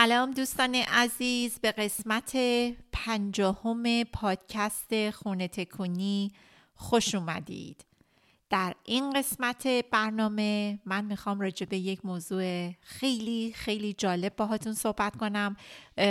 سلام دوستان عزیز به قسمت پنجاهم پادکست خونه تکونی خوش اومدید. در این قسمت برنامه من می‌خوام راجع به یک موضوع خیلی خیلی جالب باهاتون صحبت کنم.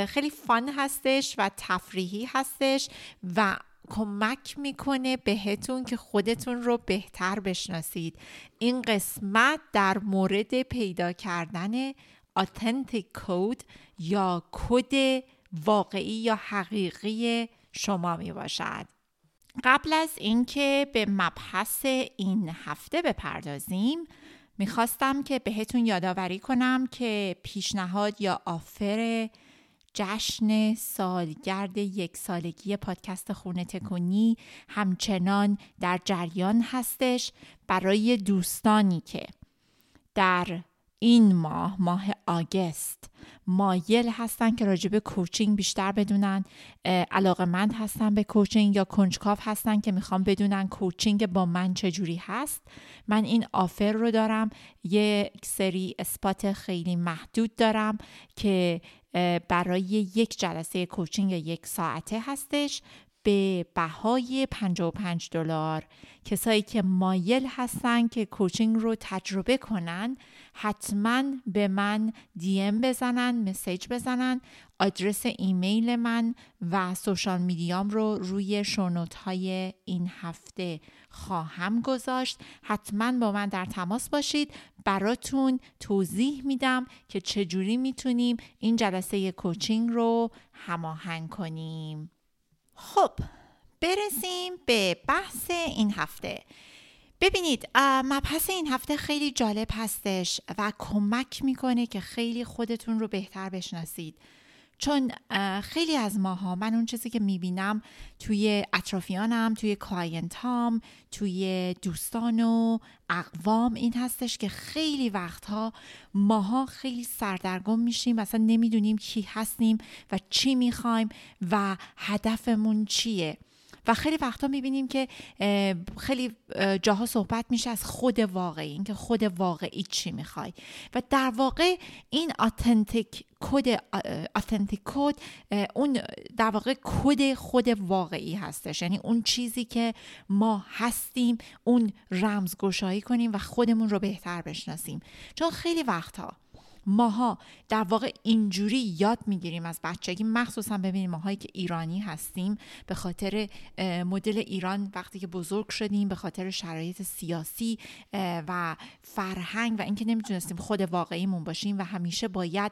خیلی فان هستش و تفریحی هستش و کمک می‌کنه بهتون که خودتون رو بهتر بشناسید. این قسمت در مورد پیدا کردن authentic کود یا کد واقعی یا حقیقی شما می باشد. قبل از اینکه به مبحث این هفته بپردازیم می‌خواستم که بهتون یادآوری کنم که پیشنهاد یا آفر جشن سالگرد یک سالگی پادکست خونه تکونی همچنان در جریان هستش برای دوستانی که در این ماه ماه آگست. مایل هستن که راجع به کوچینگ بیشتر بدونن. علاقه مند هستن به کوچینگ یا کنجکاف هستن که می‌خوام بدونن کوچینگ با من چجوری هست. من این آفر رو دارم. یک سری اسپات خیلی محدود دارم که برای یک جلسه کوچینگ یک ساعته هستش به بهای 55 دلار. کسایی که مایل هستن که کوچینگ رو تجربه کنن حتما به من دیم بزنن مسیج بزنن آدرس ایمیل من و سوشال میدیام رو روی شونوت های این هفته خواهم گذاشت. حتما با من در تماس باشید. براتون توضیح میدم که چجوری می‌تونیم این جلسه کوچینگ رو هماهنگ کنیم. خب برسیم به بحث این هفته. ببینید مبحث این هفته خیلی جالب هستش و کمک می‌کنه که خیلی خودتون رو بهتر بشناسید. چون خیلی از ماها من اون چیزی که می‌بینم توی اطرافیانم توی client هام توی دوستان و اقوام این هستش که خیلی وقتها ماها خیلی سردرگم میشیم مثلا نمی‌دونیم کی هستیم و چی می‌خوایم و هدفمون چیه. و خیلی وقتا می‌بینیم که خیلی جاها صحبت میشه از خود واقعی اینکه خود واقعی چی می‌خوای. و در واقع این آتنتیک کد آتنتیک کد اون در واقع کد خود واقعی هستش. یعنی اون چیزی که ما هستیم اون رمزگشایی کنیم و خودمون رو بهتر بشناسیم. چون خیلی وقتها ماها در واقع اینجوری یاد می‌گیریم از بچگی مخصوصا ببینیم ماهایی که ایرانی هستیم به خاطر مدل ایران وقتی که بزرگ شدیم به خاطر شرایط سیاسی و فرهنگ و اینکه نمی‌تونستیم خود واقعیمون باشیم و همیشه باید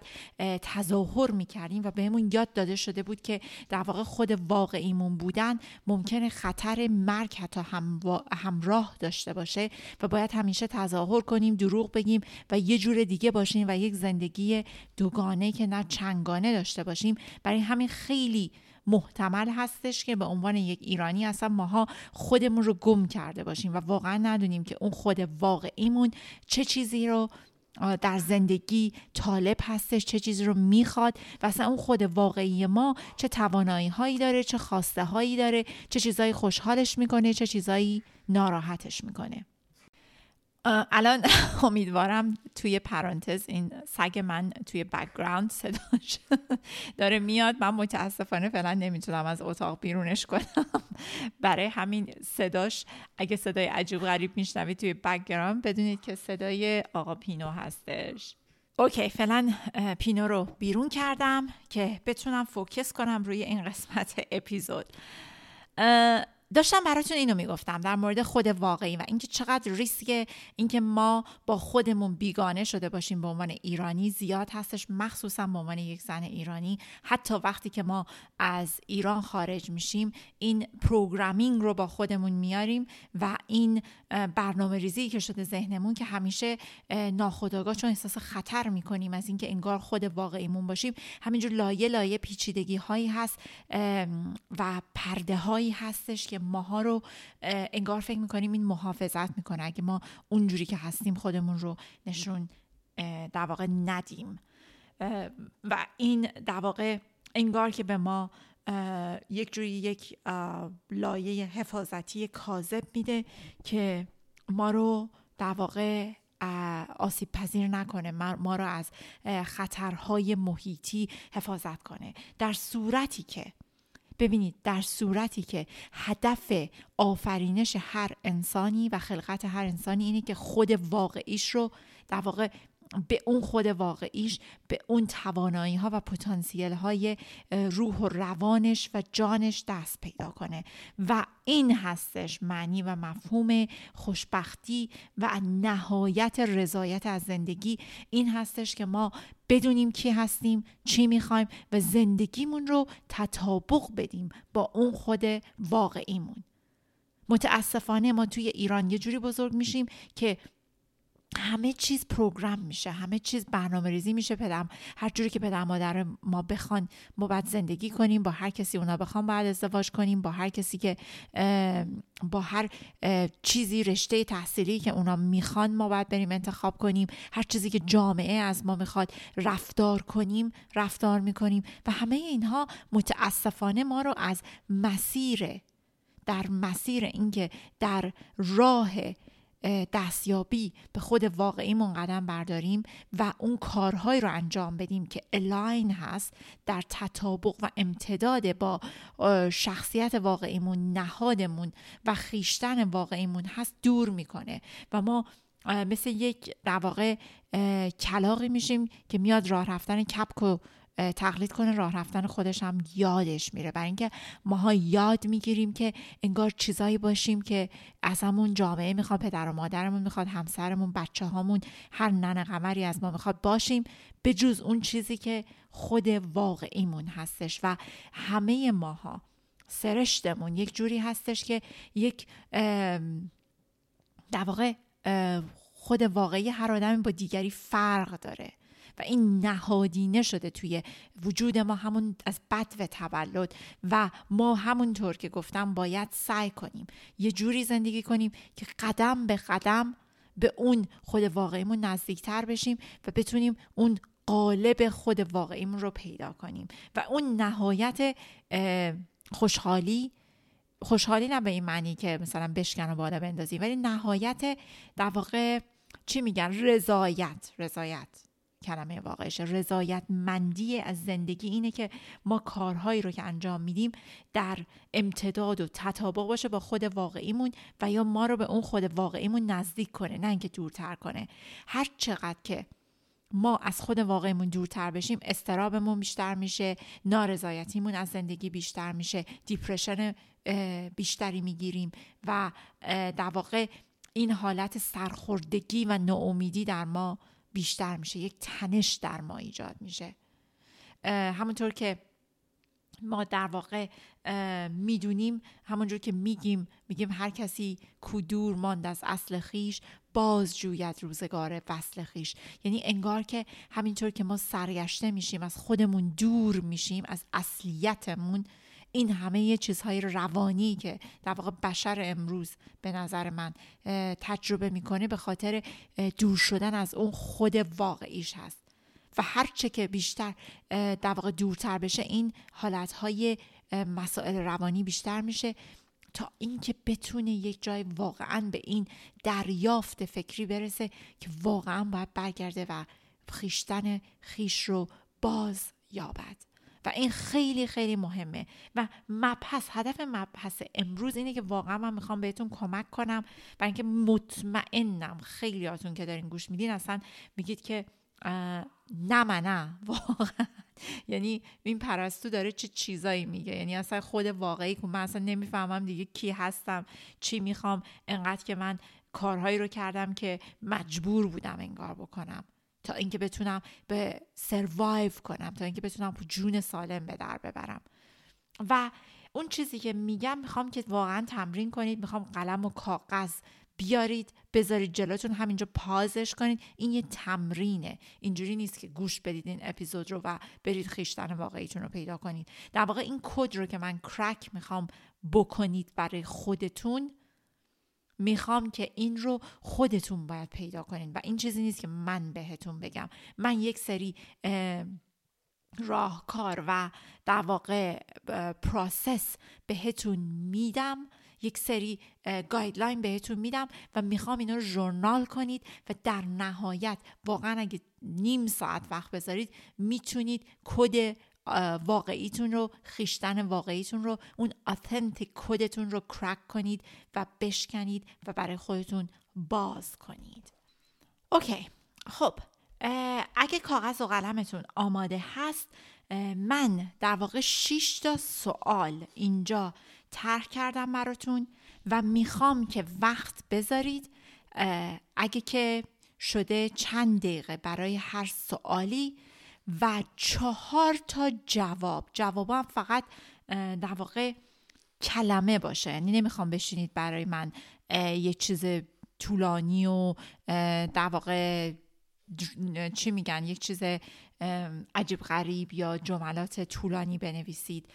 تظاهر می‌کردیم و بهمون یاد داده شده بود که در واقع خود واقعیمون بودن ممکنه خطر مرگ حتی هم همراه داشته باشه و باید همیشه تظاهر کنیم دروغ بگیم و یه جور دیگه باشیم و یک زندگی دوگانه که نه چنگانه داشته باشیم. برای همین خیلی محتمل هستش که به عنوان یک ایرانی اصلا ماها خودمون رو گم کرده باشیم و واقعا ندونیم که اون خود واقعیمون چه چیزی رو در زندگی طالب هستش چه چیزی رو می‌خواد و اصلا اون خود واقعی ما چه توانایی هایی داره چه خواسته هایی داره چه چیزایی خوشحالش می‌کنه چه چیزایی ناراحتش می‌کنه. الان امیدوارم توی پرانتز این سگ من توی background صداش داره میاد. من متاسفانه فعلا نمی‌تونم از اتاق بیرونش کنم. برای همین صداش اگه صدای عجیب غریب میشنوید توی background بدونید که صدای آقا پینو هستش. okay فعلا پینو رو بیرون کردم که بتونم focus کنم روی این قسمت اپیزود. داشتم براتون اینو می‌گفتم در مورد خود واقعی و اینکه چقدر ریسک اینکه ما با خودمون بیگانه شده باشیم به عنوان ایرانی زیاد هستش مخصوصا به عنوان یک زن ایرانی. حتی وقتی که ما از ایران خارج میشیم این پروگرامینگ رو با خودمون میاریم و این برنامه ریزی که شده ذهنمون که همیشه ناخودآگاه چون احساس خطر می‌کنیم از اینکه انگار خود واقعیمون باشیم همینجور لایه لایه پیچیدگی هایی هست و پرده هایی هستش که ماها رو انگار فکر می‌کنیم این محافظت می‌کنه. اگه ما اونجوری که هستیم خودمون رو نشون در واقع ندیم. و این در واقع انگار که به ما یک جوری یک لایه حفاظتی کاذب میده که ما رو در واقع آسیب پذیر نکنه ما رو از خطرهای محیطی حفاظت کنه. در صورتی که ببینید در صورتی که هدف آفرینش هر انسانی و خلقت هر انسانی اینه که خود واقعیش رو در واقع به اون خود واقعیش به اون توانایی ها و پتانسیل های روح و روانش و جانش دست پیدا کنه. و این هستش معنی و مفهوم خوشبختی و نهایت رضایت از زندگی. این هستش که ما بدونیم کی هستیم چی می‌خوایم و زندگیمون رو تطابق بدیم با اون خود واقعیمون. متاسفانه ما توی ایران یه جوری بزرگ میشیم که همه چیز پروگرام میشه همه چیز برنامه ریزی میشه. پدرم هر جوری که پدر مادر ما بخوان ما باید زندگی کنیم با هر کسی اونا بخوان باید ازدواج کنیم با هر کسی که با هر چیزی رشته تحصیلی که اونا می‌خوان ما باید بریم انتخاب کنیم. هر چیزی که جامعه از ما می‌خواد رفتار کنیم رفتار می‌کنیم و همه اینها متاسفانه ما رو از مسیر در مسیر اینکه در راه دستیابی به خود واقعیمون قدم برداریم و اون کارهایی رو انجام بدیم که الاین هست در تطابق و امتداد با شخصیت واقعیمون نهادمون و خیشتن واقعیمون هست دور می‌کنه و ما مثل یک در واقع کلاقی میشیم که میاد راه رفتن کپک و تقلید کنه راه رفتن خودش هم یادش میره. برای اینکه ماها یاد می‌گیریم که انگار چیزایی باشیم که از همون جامعه می‌خواد پدر و مادرمون می‌خواد همسرمون بچه هامون هر نن قمری از ما می‌خواد باشیم به جز اون چیزی که خود واقعیمون هستش. و همه ماها سرشتمون یک جوری هستش که یک در واقع خود واقعی هر آدمی با دیگری فرق داره. و این نهادینه شده توی وجود ما همون از بد و تولد و ما همونطور که گفتم باید سعی کنیم یه جوری زندگی کنیم که قدم به قدم به اون خود واقعیمون نزدیکتر بشیم و بتونیم اون قالب خود واقعیمون رو پیدا کنیم و اون نهایت خوشحالی خوشحالی نه به این معنی که مثلا بشکن و بالا بندازیم ولی نهایت در واقع چی میگن؟ رضایت رضایت. کلمه رضایت مندی از زندگی اینه که ما کارهایی رو که انجام میدیم در امتداد و تطابق باشه با خود واقعیمون و یا ما رو به اون خود واقعیمون نزدیک کنه نه اینکه دورتر کنه. هر چقدر که ما از خود واقعیمون دورتر بشیم استرابمون بیشتر میشه نارضایتیمون از زندگی بیشتر میشه دیپرشن بیشتری می‌گیریم و در واقع این حالت سرخوردگی و ناامیدی در ما بیشتر میشه یک تنش در ما ایجاد میشه. همونطور که ما در واقع می‌دونیم همونجور که میگیم میگیم هر کسی کدور ماند از اصل خیش باز جوید روزگار وصل خیش. یعنی انگار که همینطور که ما سرگشته میشیم از خودمون دور میشیم از اصلیتمون این همه چیزهای روانی که در واقع بشر امروز به نظر من تجربه می‌کنه به خاطر دور شدن از اون خود واقعیش هست. و هرچه که بیشتر در واقع دورتر بشه این حالتهای مسائل روانی بیشتر میشه تا اینکه بتونه یک جای واقعا به این دریافت فکری برسه که واقعا باید برگرده و خیشتن خیش رو باز یابد. و این خیلی خیلی مهمه. و مبحث هدف مبحث امروز اینه که واقعا من می‌خوام بهتون کمک کنم و اینکه مطمئنم خیلیاتون که دارین گوش میدین اصلا میگید که نه من نه. واقعا. یعنی این پرستو داره چه چیزایی میگه؟ یعنی اصلا خود واقعی که من اصلا نمی‌فهمم دیگه کی هستم چی می‌خوام انقدر که من کارهایی رو کردم که مجبور بودم انگار بکنم. تا اینکه بتونم به سروایو کنم تا اینکه بتونم جون سالم به در ببرم. و اون چیزی که میگم می‌خوام که واقعا تمرین کنید می‌خوام قلم و کاغذ بیارید بذارید جلوتون همینجا پازش کنید. این یه تمرینه. اینجوری نیست که گوش بدید این اپیزود رو و برید خیشتن واقعیتون رو پیدا کنید. در واقع این کد رو که من کرک می‌خوام بکنید برای خودتون می‌خوام که این رو خودتون باید پیدا کنید و این چیزی نیست که من بهتون بگم. من یک سری راهکار و در واقع process بهتون میدم. یک سری guideline بهتون میدم و می‌خوام اینا رو journal کنید و در نهایت واقعا اگه نیم ساعت وقت بذارید می‌تونید کد واقعیتون رو خیشتن واقعیتون رو اون اتنتیک کدتون رو کرک کنید و بشکنید و برای خودتون باز کنید. اوکی خب اگه کاغذ و قلمتون آماده هست من در واقع 6 تا سوال اینجا طرح کردم براتون و می‌خوام که وقت بذارید. اگه که شده چند دقیقه برای هر سوالی و چهار تا جواب. جواب هم فقط در واقع کلمه باشه. یعنی نمی‌خوام بشینید برای من یه چیز طولانی و در واقع چی میگن؟ یک چیز عجیب غریب یا جملات طولانی بنویسید.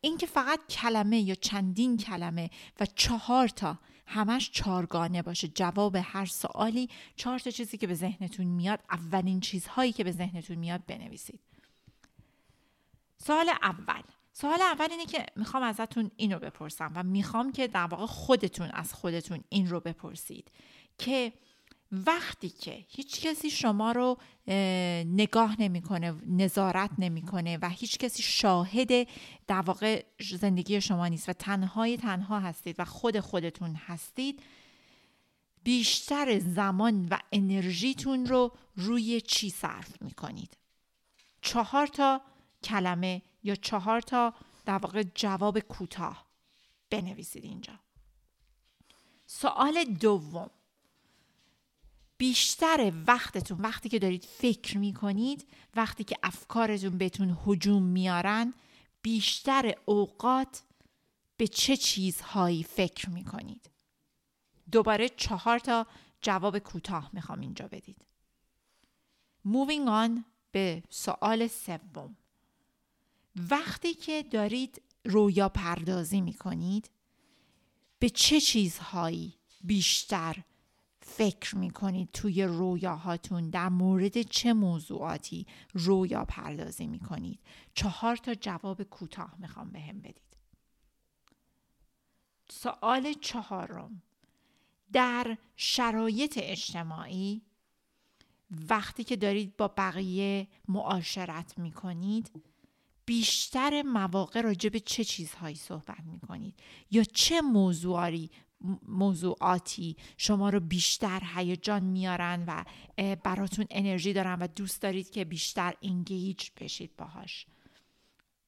اینکه فقط کلمه یا چندین کلمه و چهار تا همش چارگانه باشه. جواب هر سوالی چهار تا چیزی که به ذهنتون میاد اولین چیزهایی که به ذهنتون میاد بنویسید. سوال اول. سوال اول اینه که می‌خوام ازتون اینو بپرسم و می‌خوام که در واقع خودتون از خودتون این رو بپرسید که وقتی که هیچ کسی شما رو نگاه نمی‌کنه نظارت نمی‌کنه و هیچ کسی شاهد در واقع زندگی شما نیست و تنهای تنها هستید و خود خودتون هستید بیشتر زمان و انرژیتون رو روی چی صرف می‌کنید؟ چهار تا کلمه یا چهار تا در واقع جواب کوتاه بنویسید اینجا. سوال دوم. بیشتر وقتتون وقتی که دارید فکر می کنید وقتی که افکارتون بهتون هجوم میارن بیشتر اوقات به چه چیزهایی فکر می کنید دوباره چهار تا جواب کوتاه می‌خوام اینجا بدید. Moving on به سوال سوم. وقتی که دارید رویا پردازی می کنید به چه چیزهایی بیشتر فکر می‌کنید توی رویاهاتون در مورد چه موضوعاتی رویا پردازی می‌کنید؟ چهار تا جواب کوتاه می‌خوام بهم هم بدید. سوال چهارم. در شرایط اجتماعی وقتی که دارید با بقیه معاشرت می‌کنید بیشتر مواقع راجع به چه چیزهایی صحبت می‌کنید؟ یا چه موضوعی موضوعاتی شما رو بیشتر هیجان میارن و براتون انرژی دارن و دوست دارید که بیشتر انگیج بشید باهاش.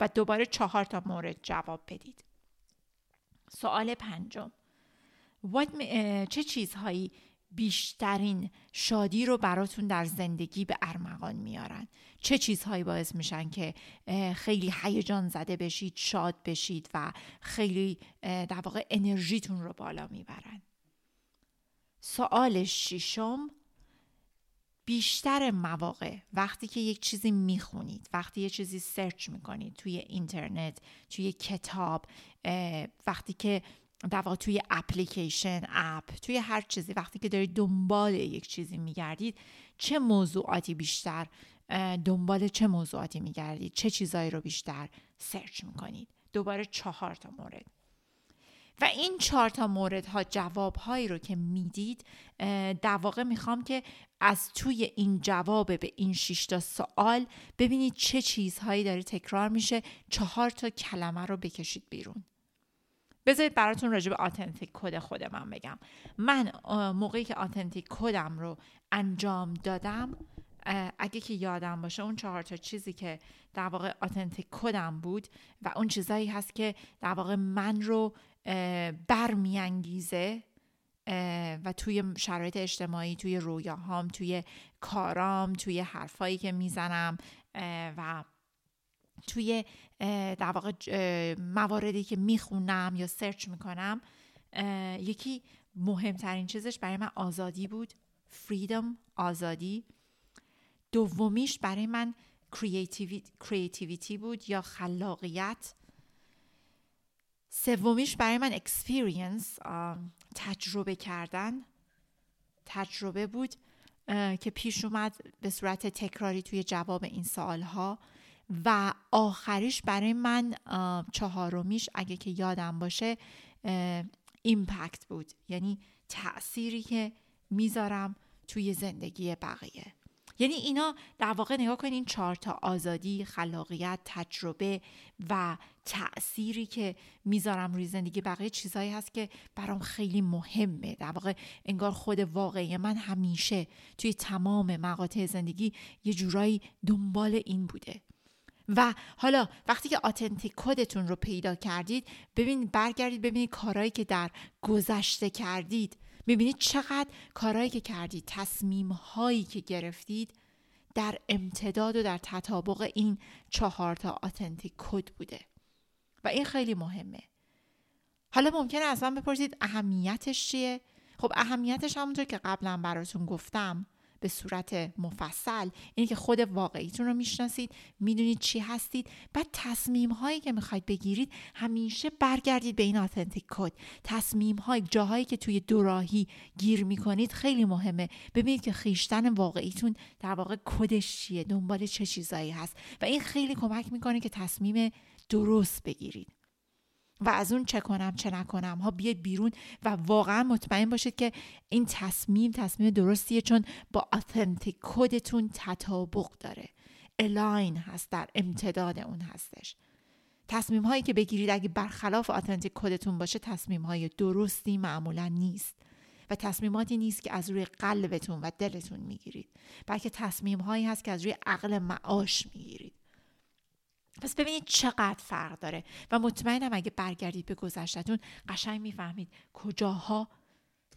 و دوباره چهار تا مورد جواب بدید. سوال پنجم. چه چیزهایی بیشترین شادی رو براتون در زندگی به ارمغان میارن. چه چیزهایی باعث میشن که خیلی هیجان زده بشید شاد بشید و خیلی در واقع انرژیتون رو بالا می‌برن؟ سوال ششم بیشتر مواقع وقتی که یک چیزی می‌خونید وقتی یه چیزی search می‌کنید توی اینترنت توی کتاب وقتی که در واقع توی application app توی هر چیزی وقتی که دارید دنبال یک چیزی میگردید چه موضوعاتی بیشتر دنبال چه موضوعاتی میگردید چه چیزایی رو بیشتر search می‌کنید؟ دوباره چهار تا مورد. و این چهار تا مورد ها جواب هایی رو که می‌دید در واقع می‌خوام که از توی این جواب به این شش تا سوال ببینید چه چیزهایی داره تکرار میشه چهار تا کلمه رو بکشید بیرون. بذارید براتون راجع به آتنتیک کد خود من بگم. من موقعی که آتنتیک کدم رو انجام دادم اگه که یادم باشه اون چهار تا چیزی که در واقع آتنتیک کدم بود و اون چیزایی هست که در واقع من رو برمیانگیزه و توی شرایط اجتماعی توی رویاهام توی کارام توی حرفایی که می‌زنم و توی در واقع مواردی که می‌خونم یا سرچ می‌کنم یکی مهمترین چیزش برای من آزادی بود فریدم آزادی. دومیش برای من creativity بود یا خلاقیت. سومیش برای من experience تجربه کردن. تجربه بود که پیش اومد به صورت تکراری توی جواب این سوالها. و آخریش برای من چهارمیش اگه که یادم باشه impact بود. یعنی تأثیری که می‌ذارم توی زندگی بقیه. یعنی اینا در واقع نگاه کنین چهار تا آزادی، خلاقیت، تجربه و تأثیری که می‌ذارم روی زندگی بقیه چیزهایی هست که برام خیلی مهمه. در واقع انگار خود واقعی من همیشه توی تمام مقاطع زندگی یه جورایی دنبال این بوده. و حالا وقتی که آتنتیک کدتون رو پیدا کردید ببینید برگردید ببینید کارهایی که در گذشته کردید. می‌بینید چقدر کارهایی که کردید تصمیم هایی که گرفتید در امتداد و در تطابق این چهار تا آتنتیک کد بوده. و این خیلی مهمه. حالا ممکنه اصلا بپرسید اهمیتش چیه؟ خب اهمیتش همونطور که قبلا براتون گفتم. به صورت مفصل. اینه که خود واقعیتون رو می‌شناسید می‌دونید چی هستید بعد تصمیم هایی که می‌خواید بگیرید همیشه برگردید به این آتنتیک کد تصمیم های جاهایی که توی دوراهی گیر می‌کنید خیلی مهمه. ببینید که خیشتن واقعیتون در واقع کدش چیه دنبال چه چیزایی هست. و این خیلی کمک می‌کنه که تصمیم درست بگیرید. و از اون چه کنم چه نکنم. ها بیاید بیرون و واقعا مطمئن باشید که این تصمیم تصمیم درستیه چون با authentic code تون تطابق داره. align هست در امتداد اون هستش. تصمیم هایی که بگیرید اگه برخلاف authentic code تون باشه تصمیم های درستی معمولا نیست. و تصمیماتی نیست که از روی قلبتون و دلتون می‌گیرید. بلکه تصمیم هایی هست که از روی عقل معاش می‌گیرید. پس ببینید چقدر فرق داره. و مطمئنم اگه برگردید به گذشتتون قشنگ می‌فهمید کجاها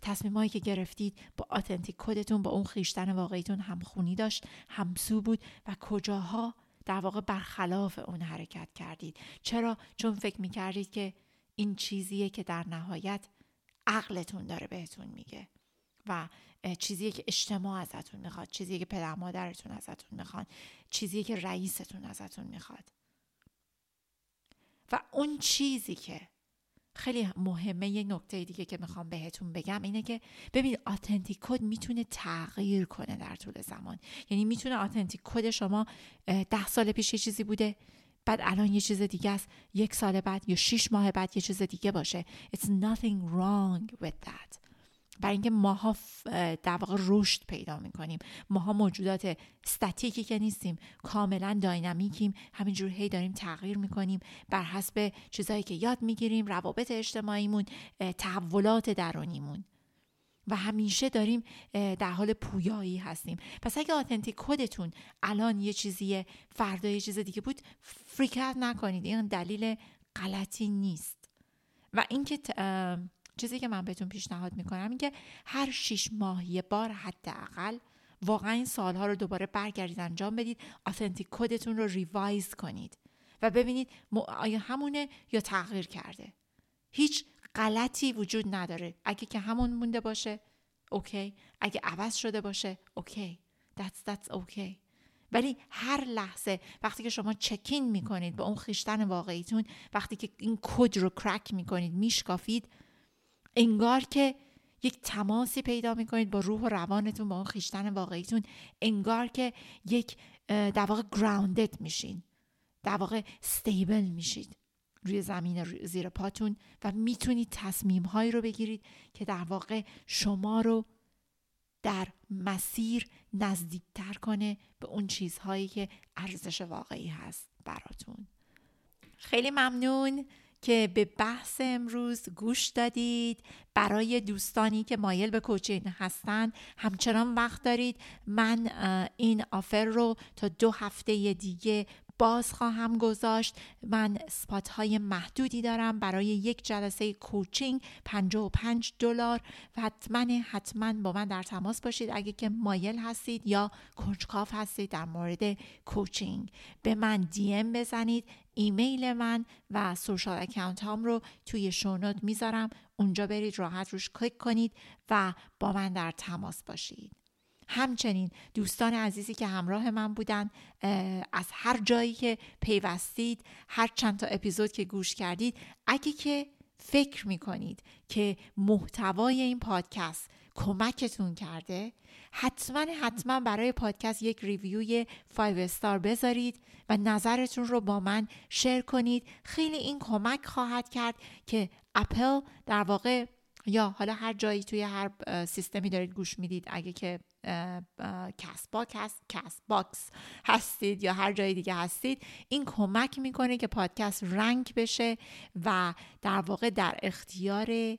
تصمیمایی که گرفتید با آتنتیک کدتون با اون خیشتن واقعیتون همخونی داشت همسو بود و کجاها در واقع برخلاف اون حرکت کردید. چرا؟ چون فکر می‌کردید که این چیزیه که در نهایت عقلتون داره بهتون میگه و چیزیه که اجتماع ازتون می‌خواد چیزیه که پدر مادرتون ازتون می‌خواد چیزیه که رئیستون ازتون می‌خواد. و اون چیزی که خیلی مهمه یه نکته دیگه که می‌خوام بهتون بگم اینه که ببینید آتنتیک کد می‌تونه تغییر کنه در طول زمان. یعنی می‌تونه آتنتیک کد شما ده سال پیش یه چیزی بوده بعد الان یه چیز دیگه است یک سال بعد یا شیش ماه بعد یه چیز دیگه باشه. It's nothing wrong with that. برای اینکه ماها در واقع رشد پیدا می‌کنیم. ماها موجودات استاتیکی که نیستیم کاملا داینامیکیم. همینجور هی داریم تغییر می‌کنیم بر حسب چیزهایی که یاد می‌گیریم روابط اجتماعیمون تحولات درونیمون. و همیشه داریم در حال پویایی هستیم. پس اگه آتنتیک کدتون الان یه چیزیه فردا یه چیز دیگه بود فریکت نکنید. این دلیل غلطی نیست. و اینکه چیزی که من بهتون پیشنهاد می‌کنم این که هر شیش ماه یه بار حداقل واقعا این سالها رو دوباره برگردید انجام بدید authentic code تون رو revise کنید و ببینید آیا همونه یا تغییر کرده. هیچ غلطی وجود نداره. اگه که همون مونده باشه okay اگه عوض شده باشه okay that's that's okay ولی هر لحظه وقتی که شما check in می‌کنید به اون خویشتن واقعیتون وقتی که این کد رو crack می‌کنید میشکافید انگار که یک تماسی پیدا می‌کنید با روح و روانتون با اون خویشتن واقعیتون. انگار که یک در واقع گراوندد میشین. در واقع ستیبل میشید. روی زمین زیر پاتون و می‌تونید تصمیم هایی رو بگیرید که در واقع شما رو در مسیر نزدیکتر کنه به اون چیزهایی که ارزش واقعی هست براتون. خیلی ممنون. که به بحث امروز گوش دادید. برای دوستانی که مایل به کوچینگ هستند همچنان وقت دارید. من این offer رو تا دو هفته دیگه باز خواهم گذاشت. من spot های محدودی دارم برای یک جلسه coaching 55 دلار. و حتما حتما با من در تماس باشید اگه که مایل هستید یا کنجکاو هستید در مورد coaching. به من DM بزنید. ایمیل من و social account هام رو توی show note می‌ذارم. اونجا برید راحت روش کلیک کنید و با من در تماس باشید. همچنین دوستان عزیزی که همراه من بودن از هر جایی که پیوستید هر چند تا اپیزود که گوش کردید اگه که فکر می‌کنید که محتوای این پادکست کمکتون کرده. حتما حتما برای پادکست یک ریویوی 5 استار بذارید و نظرتون رو با من شیر کنید. خیلی این کمک خواهد کرد که اپل در واقع یا حالا هر جایی توی هر سیستمی دارید گوش می‌دید اگه که کست باکس کست باکس هستید یا هر جای دیگه هستید این کمک می‌کنه که پادکست rank بشه و در واقع در اختیار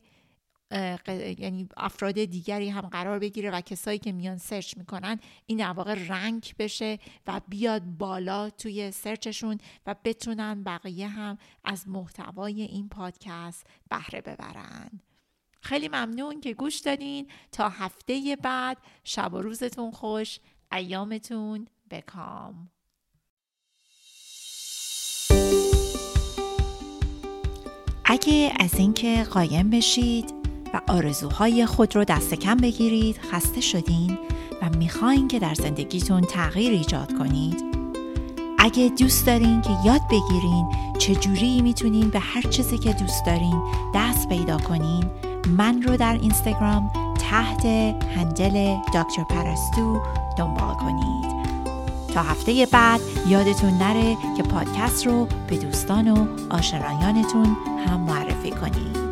یعنی افراد دیگری هم قرار بگیره و کسایی که میان search می‌کنن این در واقع rank بشه و بیاد بالا توی search شون و بتونن بقیه هم از محتوای این پادکست بهره ببرن. خیلی ممنون که گوش دادین. تا هفته بعد شب و روزتون خوش ایامتون بکام. اگه از اینکه قایم بشید و آرزوهای خود رو دست کم بگیرید خسته شدین و می‌خواین که در زندگیتون تغییر ایجاد کنید. اگه دوست دارین که یاد بگیرین چجوری می‌تونین به هر چیزی که دوست دارین دست پیدا کنین من رو در اینستاگرام تحت هندل دکتر پرستو دنبال کنید. تا هفته بعد یادتون نره که پادکست رو به دوستان و آشنایانتون هم معرفی کنید.